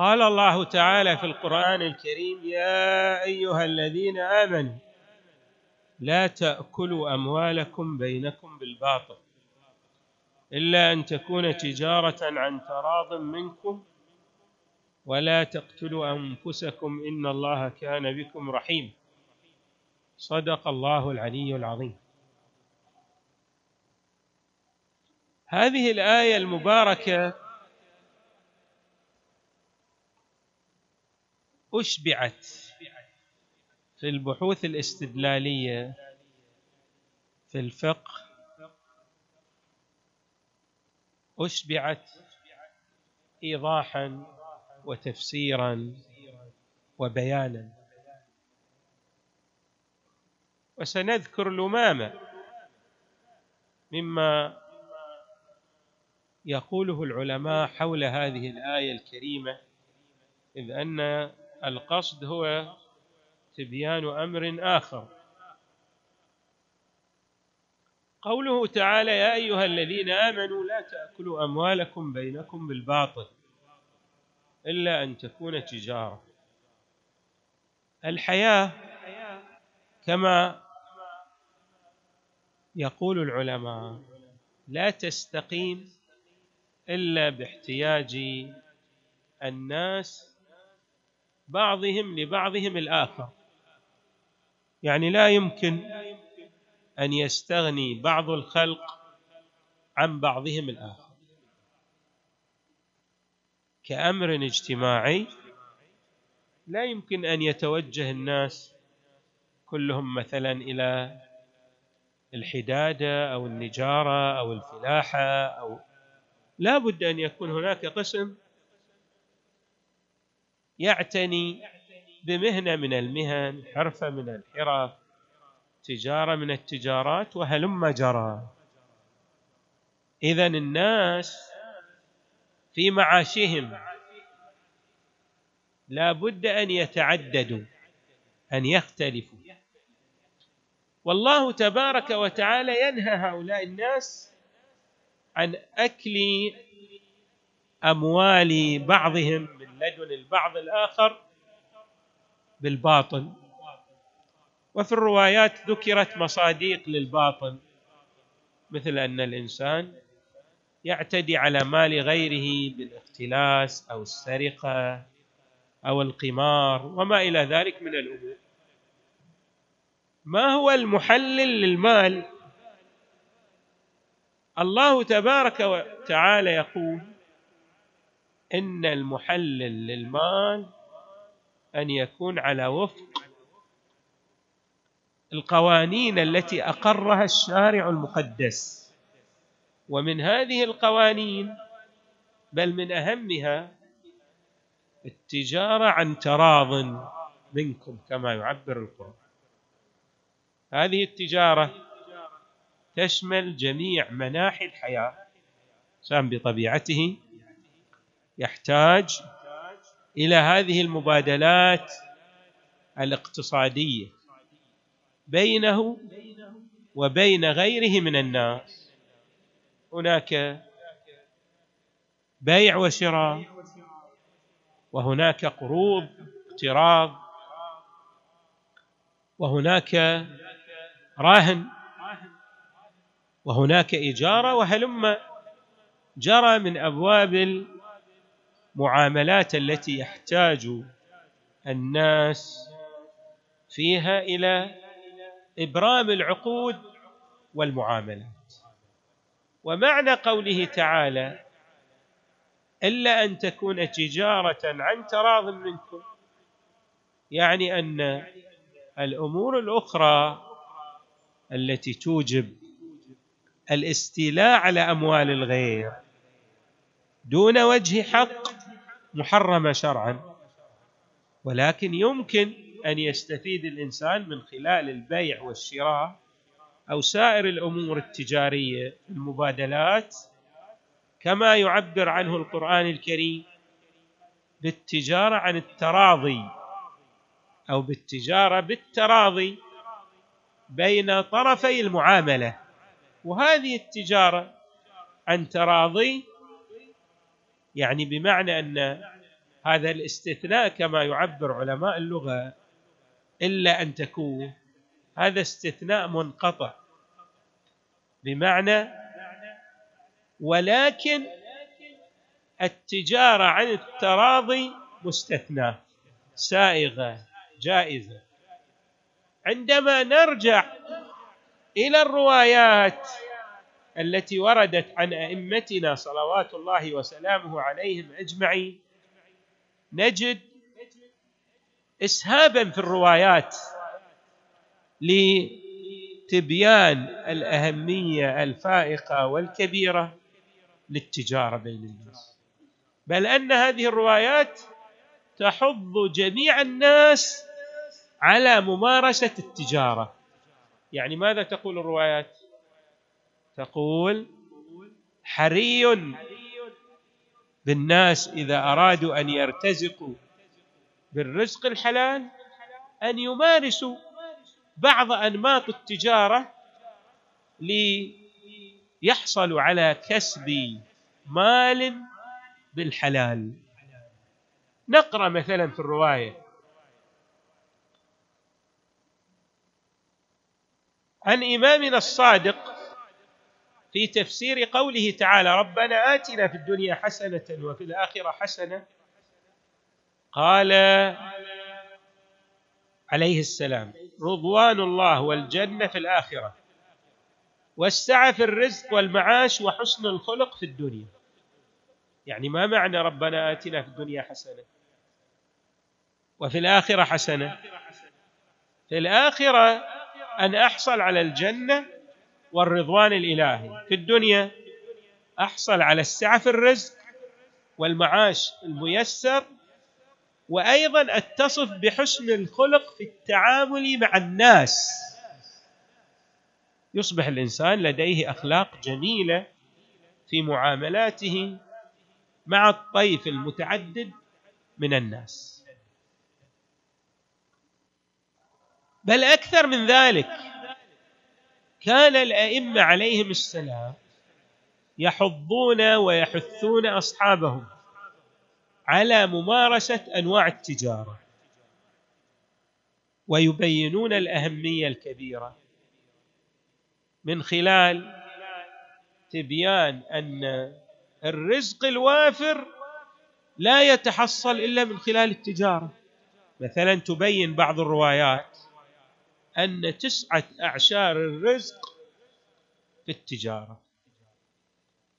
قال الله تعالى في القرآن الكريم يا أيها الذين آمنوا لا تأكلوا أموالكم بينكم بالباطل إلا أن تكون تجارة عن تراض منكم ولا تقتلوا أنفسكم إن الله كان بكم رحيم. صدق الله العلي العظيم. هذه الآية المباركة أشبعت في البحوث الاستدلالية في الفقه أشبعت إيضاحا وتفسيرا وبيانا. وسنذكر لمامة مما يقوله العلماء حول هذه الآية الكريمة إذ أن القصد هو تبيان أمر آخر. قوله تعالى يا أيها الذين آمنوا لا تأكلوا أموالكم بينكم بالباطل إلا أن تكون تجارة. الحياة كما يقول العلماء لا تستقيم إلا باحتياج الناس بعضهم لبعضهم الآخر. يعني لا يمكن أن يستغني بعض الخلق عن بعضهم الآخر. كأمر اجتماعي لا يمكن أن يتوجه الناس كلهم مثلا إلى الحدادة أو النجارة أو الفلاحة أو لا بد أن يكون هناك قسم يعتني بمهنة من المهن حرفة من الحرف تجارة من التجارات وهلم جرى. إذا الناس في معاشهم لا بد أن يتعددوا أن يختلفوا. والله تبارك وتعالى ينهى هؤلاء الناس عن أكل أموال بعضهم لدن البعض الآخر بالباطل. وفي الروايات ذكرت مصاديق للباطل مثل أن الإنسان يعتدي على مال غيره بالاختلاس أو السرقة أو القمار وما إلى ذلك من الأمور. ما هو المحلل للمال؟ الله تبارك وتعالى يقول إن المحلل للمال أن يكون على وفق القوانين التي أقرها الشارع المقدس. ومن هذه القوانين بل من أهمها التجارة عن تراض منكم كما يعبر القرآن. هذه التجارة تشمل جميع مناحي الحياة سام بطبيعته يحتاج إلى هذه المبادلات الاقتصادية بينه وبين غيره من الناس. هناك بيع وشراء وهناك قروض اقتراض وهناك راهن وهناك اجاره وهلم جرى من أبواب المعاملات التي يحتاج الناس فيها إلى إبرام العقود والمعاملات. ومعنى قوله تعالى إلا أن تكون تجارة عن تراض منكم. يعني أن الأمور الأخرى التي توجب الاستيلاء على أموال الغير دون وجه حق محرمة شرعا ولكن يمكن أن يستفيد الإنسان من خلال البيع والشراء أو سائر الأمور التجارية المبادلات كما يعبر عنه القرآن الكريم بالتجارة عن التراضي أو بالتجارة بالتراضي بين طرفي المعاملة. وهذه التجارة عن تراضي يعني بمعنى أن هذا الاستثناء كما يعبر علماء اللغة إلا أن تكون هذا استثناء منقطع بمعنى ولكن التجارة عن التراضي مستثناه سائغة جائزة. عندما نرجع إلى الروايات التي وردت عن أئمتنا صلوات الله وسلامه عليهم أجمعين نجد اسهابا في الروايات لتبيان الأهمية الفائقة والكبيرة للتجارة بين الناس. بل أن هذه الروايات تحض جميع الناس على ممارسة التجارة. يعني ماذا تقول الروايات؟ تقول حري بالناس إذا أرادوا أن يرتزقوا بالرزق الحلال أن يمارسوا بعض أنماط التجارة ليحصلوا على كسب مال بالحلال. نقرأ مثلا في الرواية. عن إمامنا الصادق في تفسير قوله تعالى ربنا آتنا في الدنيا حسنة وفي الآخرة حسنة قال عليه السلام رضوان الله والجنة في الآخرة والسعة في الرزق والمعاش وحسن الخلق في الدنيا. يعني ما معنى ربنا آتنا في الدنيا حسنة وفي الآخرة حسنة في الآخرة أن أحصل على الجنة والرضوان الإلهي. في الدنيا أحصل على السعة في الرزق والمعاش الميسر وأيضا أتصف بحسن الخلق في التعامل مع الناس. يصبح الإنسان لديه أخلاق جميلة في معاملاته مع الطيف المتعدد من الناس. بل أكثر من ذلك كان الأئمة عليهم السلام يحضون ويحثون أصحابهم على ممارسة أنواع التجارة ويبينون الأهمية الكبيرة من خلال تبيان أن الرزق الوافر لا يتحصل إلا من خلال التجارة. مثلا تبين بعض الروايات أن تسعة أعشار الرزق في التجارة.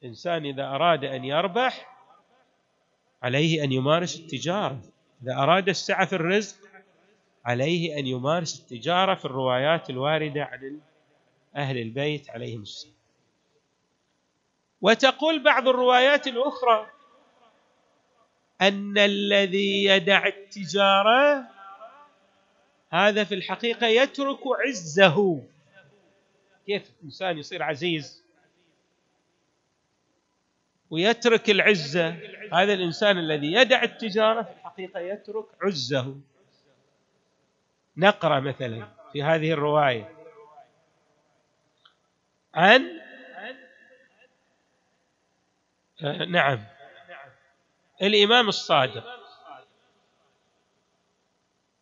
إنسان إذا أراد أن يربح عليه أن يمارس التجارة. إذا أراد السعة في الرزق عليه أن يمارس التجارة في الروايات الواردة عن أهل البيت عليهم السلام. وتقول بعض الروايات الأخرى أن الذي يدع التجارة هذا في الحقيقة يترك عزه. كيف الانسان يصير عزيز؟ ويترك العزة. هذا الإنسان الذي يدع التجارة في الحقيقة يترك عزه. نقرأ مثلا في هذه الرواية. عن آه نعم. الإمام الصادق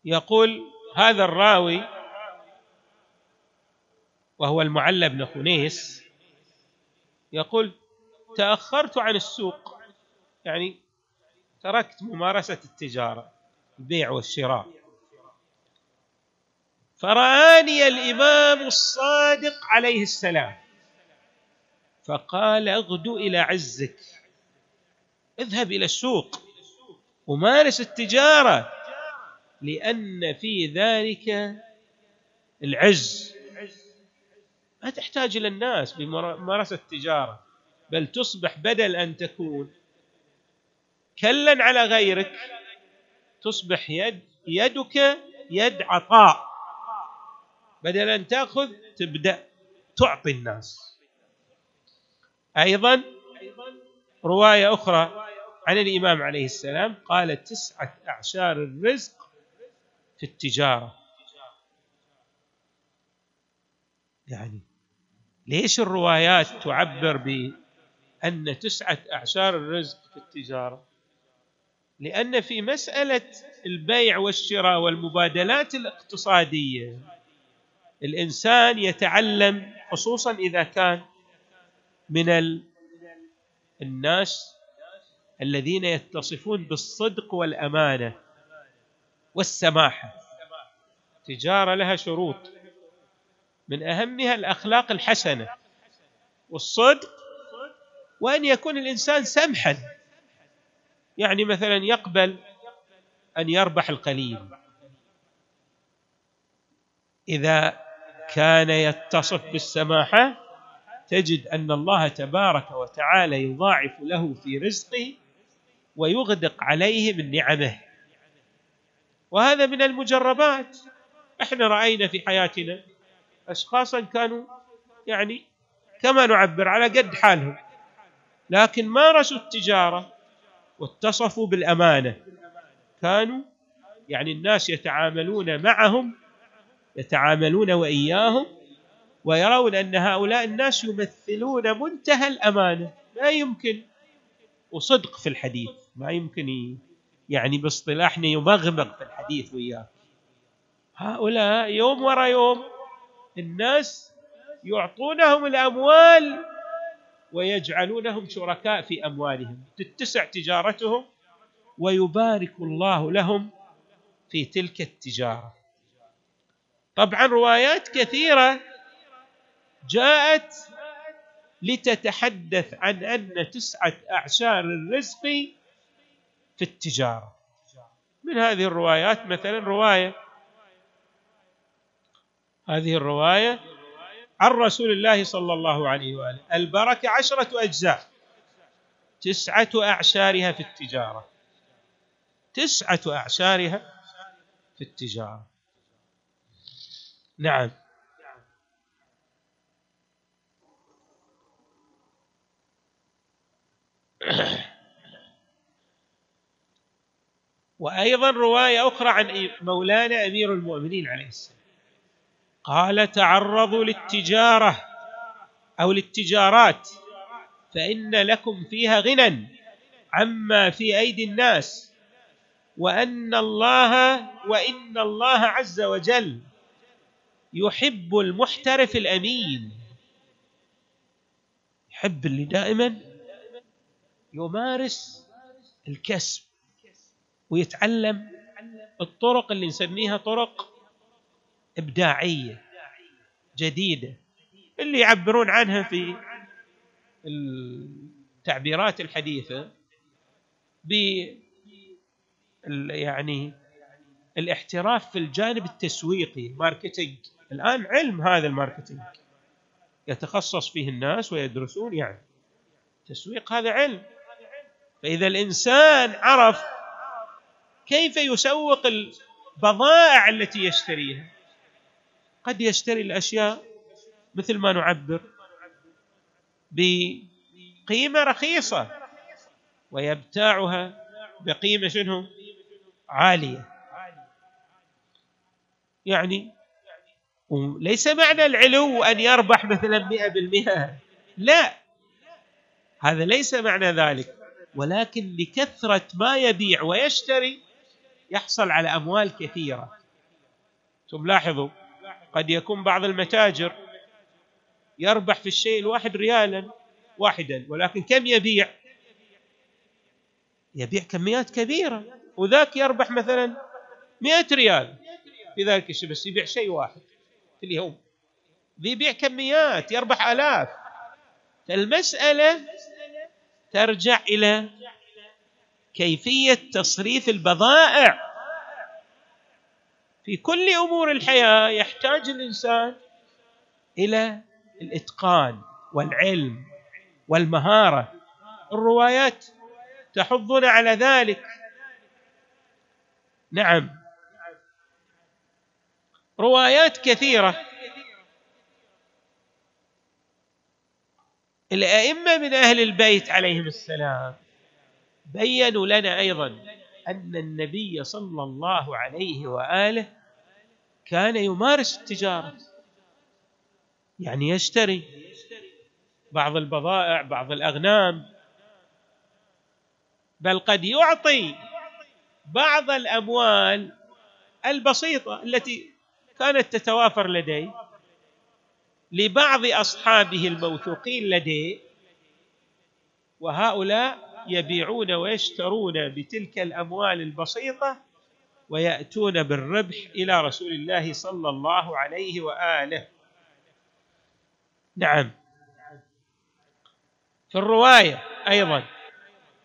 يقول هذا الراوي وهو المعلى بن خنيس يقول تأخرت عن السوق يعني تركت ممارسة التجارة البيع والشراء. فرآني الإمام الصادق عليه السلام فقال اغدو إلى عزك اذهب إلى السوق ومارس التجارة. لأن في ذلك العز ما تحتاج إلى الناس بممارسة التجارة بل تصبح بدل أن تكون كلا على غيرك تصبح يد يدك يد عطاء. بدل أن تأخذ تبدأ تعطي الناس. أيضا رواية أخرى عن الإمام عليه السلام قال تسعة أعشار الرزق في التجارة. يعني ليش الروايات تعبر بأن تسعة أعشار الرزق في التجارة؟ لأن في مسألة البيع والشراء والمبادلات الاقتصادية الإنسان يتعلم خصوصا إذا كان من الناس الذين يتصفون بالصدق والأمانة. والسماحة. تجارة لها شروط. من أهمها الأخلاق الحسنة والصدق وأن يكون الإنسان سمحا. يعني مثلا يقبل أن يربح القليل. إذا كان يتصف بالسماحة تجد أن الله تبارك وتعالى يضاعف له في رزقه ويغدق عليه من نعمه. وهذا من المجربات. إحنا رأينا في حياتنا اشخاصا كانوا يعني كما نعبر على قد حالهم لكن مارسوا التجارة واتصفوا بالأمانة. كانوا يعني الناس يتعاملون معهم يتعاملون وإياهم ويرون أن هؤلاء الناس يمثلون منتهى الأمانة. لا يمكن وصدق في الحديث ما يمكن يعني باصطلاحنا يمغمغ في الحديث وياك هؤلاء يوم ورا يوم الناس يعطونهم الأموال ويجعلونهم شركاء في أموالهم. تتسع تجارتهم ويبارك الله لهم في تلك التجارة. طبعا روايات كثيرة جاءت لتتحدث عن أن تسعة أعشار الرزق في التجارة. من هذه الروايات مثلا رواية هذه الرواية عن رسول الله صلى الله عليه وآله. البركة عشرة أجزاء تسعة أعشارها في التجارة. تسعة أعشارها في التجارة. نعم. وأيضا رواية أخرى عن مولانا أمير المؤمنين عليه السلام. قال تعرضوا للتجارة أو للتجارات فإن لكم فيها غنى عما في أيدي الناس وأن الله وإن الله عز وجل يحب المحترف الأمين. يحب اللي دائما يمارس الكسب. ويتعلم الطرق اللي نسميها طرق إبداعية جديدة اللي يعبرون عنها في التعبيرات الحديثة ب يعني الاحتراف في الجانب التسويقي marketing الآن علم هذا ال marketing. يتخصص فيه الناس ويدرسون يعني تسويق هذا علم. فإذا الإنسان عرف كيف يسوق البضائع التي يشتريها؟ قد يشتري الأشياء مثل ما نعبر بقيمة رخيصة ويبتاعها بقيمة شنو؟ عالية. يعني وليس معنى العلو أن يربح مثلا مئة بالمئة. لا. هذا ليس معنى ذلك. ولكن لكثرة ما يبيع ويشتري يحصل على أموال كثيرة. ثم لاحظوا قد يكون بعض المتاجر يربح في الشيء الواحد ريالا واحدا ولكن كم يبيع؟ يبيع كميات كبيرة وذاك يربح مثلا مئة ريال في ذلك الشيء بس يبيع شيء واحد في اليوم. يبيع كميات يربح آلاف. فالمسألة ترجع إلى كيفية تصريف البضائع. في كل أمور الحياة يحتاج الإنسان إلى الإتقان والعلم والمهارة. الروايات تحضون على ذلك. نعم. روايات كثيرة. الأئمة من أهل البيت عليهم السلام بينوا لنا أيضا أن النبي صلى الله عليه وآله كان يمارس التجارة يعني يشتري بعض البضائع بعض الأغنام بل قد يعطي بعض الأموال البسيطة التي كانت تتوافر لديه لبعض أصحابه الموثوقين لديه وهؤلاء يبيعون ويشترون بتلك الأموال البسيطة ويأتون بالربح إلى رسول الله صلى الله عليه وآله. نعم. في الرواية أيضا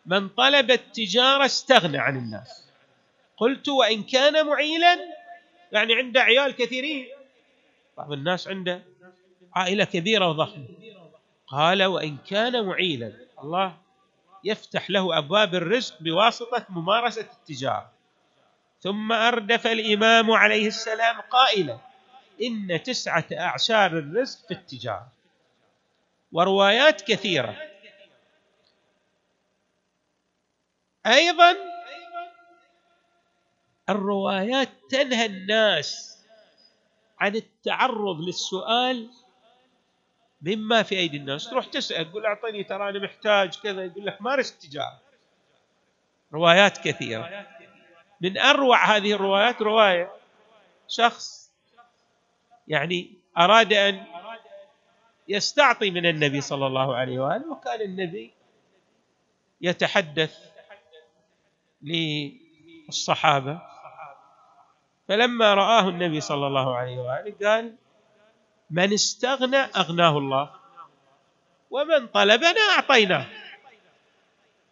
من طلب التجارة استغنى عن الناس. قلت وإن كان معيلا؟ يعني عنده عيال كثيرين. بعض الناس عنده عائلة كبيرة وضخمة. قال وإن كان معيلا. الله يفتح له أبواب الرزق بواسطة ممارسة التجارة. ثم أردف الإمام عليه السلام قائلا إن تسعة أعشار الرزق في التجارة. وروايات كثيرة. أيضا الروايات تنهى الناس عن التعرض للسؤال مما في أيدي الناس. تروح تسأل تقول أعطيني ترى أنا محتاج كذا يقول لك مارس التجاره روايات كثيرة. من أروع هذه الروايات رواية شخص يعني أراد أن يستعطي من النبي صلى الله عليه وآله وكان النبي يتحدث للصحابة. فلما رآه النبي صلى الله عليه وآله قال من استغنى أغناه الله ومن طلبنا أعطيناه.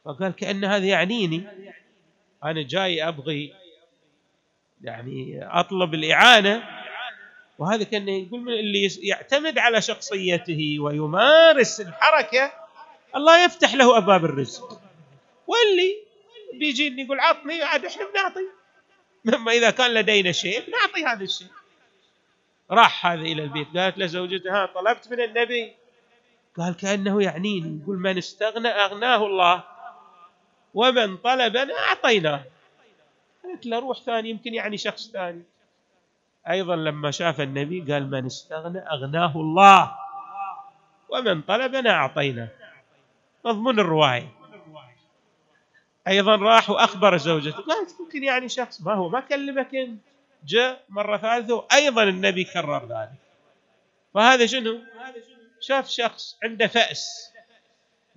فقال كأن هذا يعنيني. أنا جاي أبغي يعني أطلب الإعانة. وهذا كأن يقول اللي يعتمد على شخصيته ويمارس الحركة الله يفتح له أبواب الرزق. واللي بيجيني يقول عطني عاد إحنا بنعطي. أما إذا كان لدينا شيء بنعطي هذا الشيء. راح هذا إلى البيت. قالت لزوجتها طلبت من النبي. قال كأنه يعنيني يقول من استغنى أغناه الله ومن طلبنا أعطيناه. قالت له روح ثاني يمكن يعني شخص ثاني. أيضا لما شاف النبي قال من استغنى أغناه الله ومن طلبنا أعطيناه. مضمون الرواية. أيضا راح وأخبر زوجته قالت ممكن يعني شخص ما هو ما كلمك أنت. جاء مرة ثالثة أيضا النبي كرر ذلك. فهذا شنو؟ شاف شخص عنده فأس.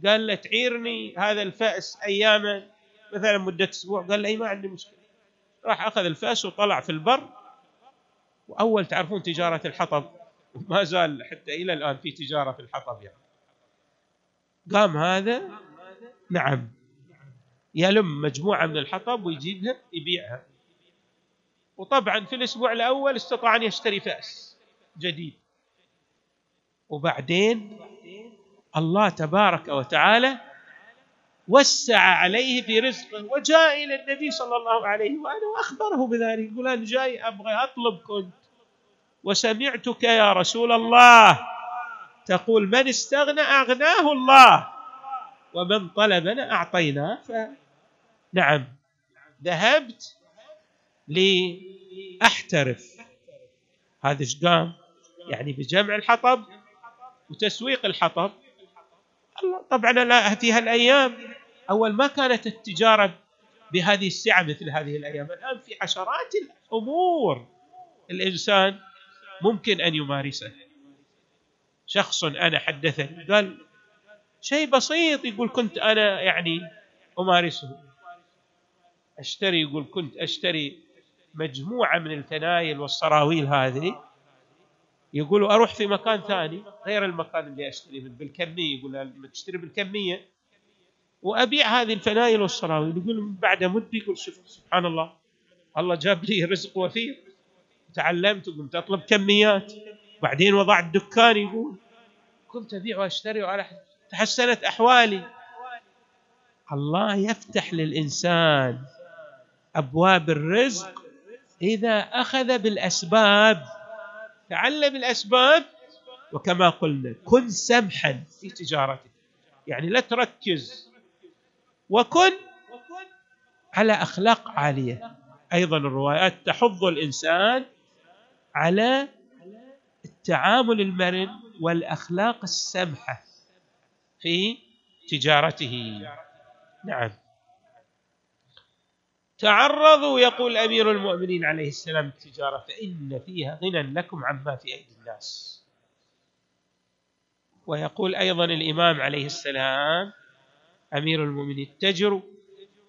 قال له تعيرني هذا الفأس أياما مثلا مدة أسبوع. قال له أي ما عندي مشكلة. راح أخذ الفأس وطلع في البر. وأول تعرفون تجارة الحطب؟ ما زال حتى إلى الآن في تجارة في الحطب يعني. قام هذا؟ نعم. يلم مجموعة من الحطب ويجيبها يبيعها. وطبعا في الأسبوع الأول استطاع أن يشتري فاس جديد. وبعدين الله تبارك وتعالى وسع عليه في رزقه وجاء إلى النبي صلى الله عليه وآله وأخبره بذلك. يقول أنا جاي أبغى أطلب كنت. وسمعتك يا رسول الله. تقول من استغنى أغناه الله. ومن طلبنا أعطيناه. فنعم ذهبت لأحترف. هذا إيش قام؟ يعني بجمع الحطب وتسويق الحطب. طبعا في هالأيام. أول ما كانت التجارة بهذه السعة مثل هذه الأيام الآن في عشرات الأمور الإنسان ممكن أن يمارسه. شخص أنا حدثني قال شيء بسيط يقول كنت أنا يعني أمارسه. أشتري يقول كنت أشتري مجموعة من الفنايل والصراويل هذه. يقولوا أروح في مكان ثاني غير المكان اللي أشتري منه بالكمية يقول لما تشتري بالكمية. وأبيع هذه الفنايل والصراويل يقول بعد مدة يقول شوف سبحان الله الله جاب لي رزق وفير تعلمت وقمت أطلب كميات. بعدين وضعت دكان يقول كنت أبيع وأشتري وعلى تحسنت أحوالي. الله يفتح للإنسان أبواب الرزق إذا أخذ بالأسباب تعلم الأسباب وكما قلنا كن سمحا في تجارتك. يعني لا تركز. وكن على أخلاق عالية. أيضا الروايات تحض الإنسان على التعامل المرن والأخلاق السمحة في تجارته. نعم. تعرضوا يقول أمير المؤمنين عليه السلام التجارة فإن فيها غنى لكم عما في أيدي الناس. ويقول أيضا الإمام عليه السلام أمير المؤمنين اتجروا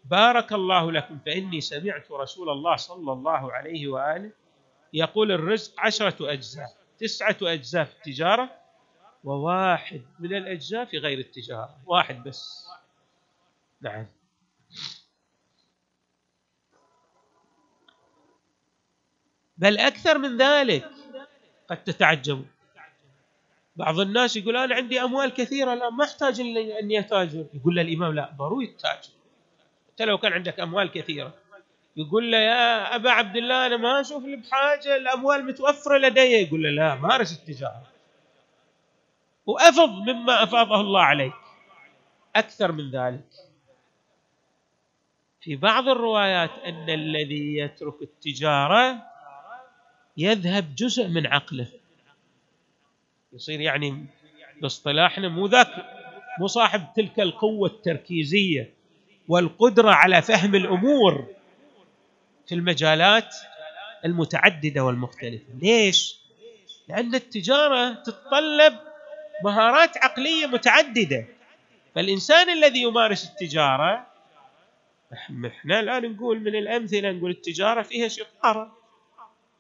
بارك الله لكم فإني سمعت رسول الله صلى الله عليه وآله يقول الرزق عشرة أجزاء تسعة أجزاء في التجارة وواحد من الأجزاء في غير التجارة واحد بس. نعم. بل أكثر من ذلك قد تتعجبوا بعض الناس يقول أنا عندي أموال كثيرة لا ما أحتاج اني اتاجر يقول له الإمام لا ضروري تتاجر. حتى لو كان عندك أموال كثيرة. يقول له يا أبا عبد الله أنا ما أشوف لي بحاجة الأموال متوفرة لدي. يقول له لا مارس التجارة. وأفض مما أفاضه الله عليك. أكثر من ذلك. في بعض الروايات أن الذي يترك التجارة يذهب جزء من عقله. يصير يعني باصطلاحنا مو ذاك مو صاحب تلك القوة التركيزية والقدرة على فهم الأمور في المجالات المتعددة والمختلفة. ليش؟ لأن التجارة تتطلب مهارات عقلية متعددة. فالإنسان الذي يمارس التجارة إحنا الآن نقول من الأمثلة نقول التجارة فيها شطارة.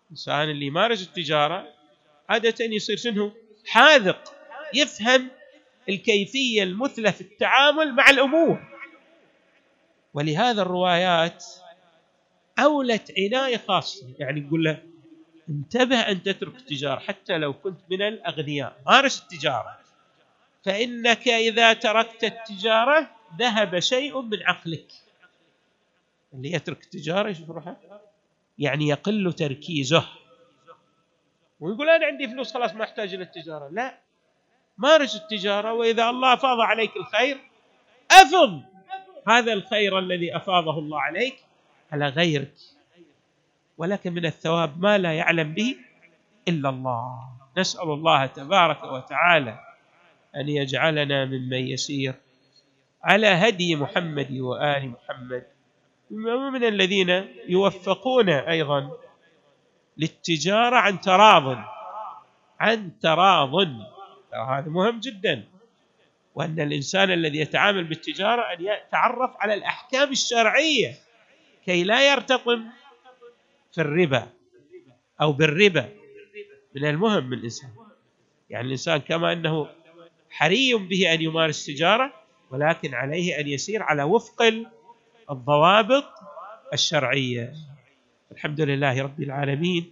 الانسان اللي يمارس التجاره عادة يصير شنو؟ حاذق يفهم الكيفية المثلى في التعامل مع الأمور. ولهذا الروايات أولت عناية خاصة. يعني يقول له انتبه أن تترك التجارة حتى لو كنت من الأغنياء. مارس التجاره فإنك إذا تركت التجارة ذهب شيء من عقلك. اللي يترك التجارة يشوف روحه؟ يعني يقل تركيزه. ويقول أنا عندي فلوس خلاص ما أحتاج إلى التجارة. لا مارس التجارة وإذا الله أفاض عليك الخير أفض هذا الخير الذي أفاضه الله عليك على غيرك. ولكن من الثواب ما لا يعلم به إلا الله. نسأل الله تبارك وتعالى أن يجعلنا ممن يسير على هدي محمد وآل محمد. ومن الذين يوفقون أيضا للتجارة عن تراض عن تراض. هذا مهم جدا. وأن الإنسان الذي يتعامل بالتجارة أن يتعرف على الأحكام الشرعية كي لا يرتطم في الربا أو بالربا. من المهم الإنسان. يعني الإنسان كما أنه حري به أن يمارس التجاره ولكن عليه أن يسير على وفق الضوابط الشرعية. الحمد لله رب العالمين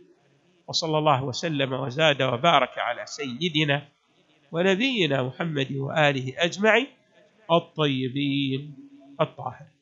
وصلى الله وسلم وزاد وبارك على سيدنا ونبينا محمد وآله أجمعين الطيبين الطاهرين.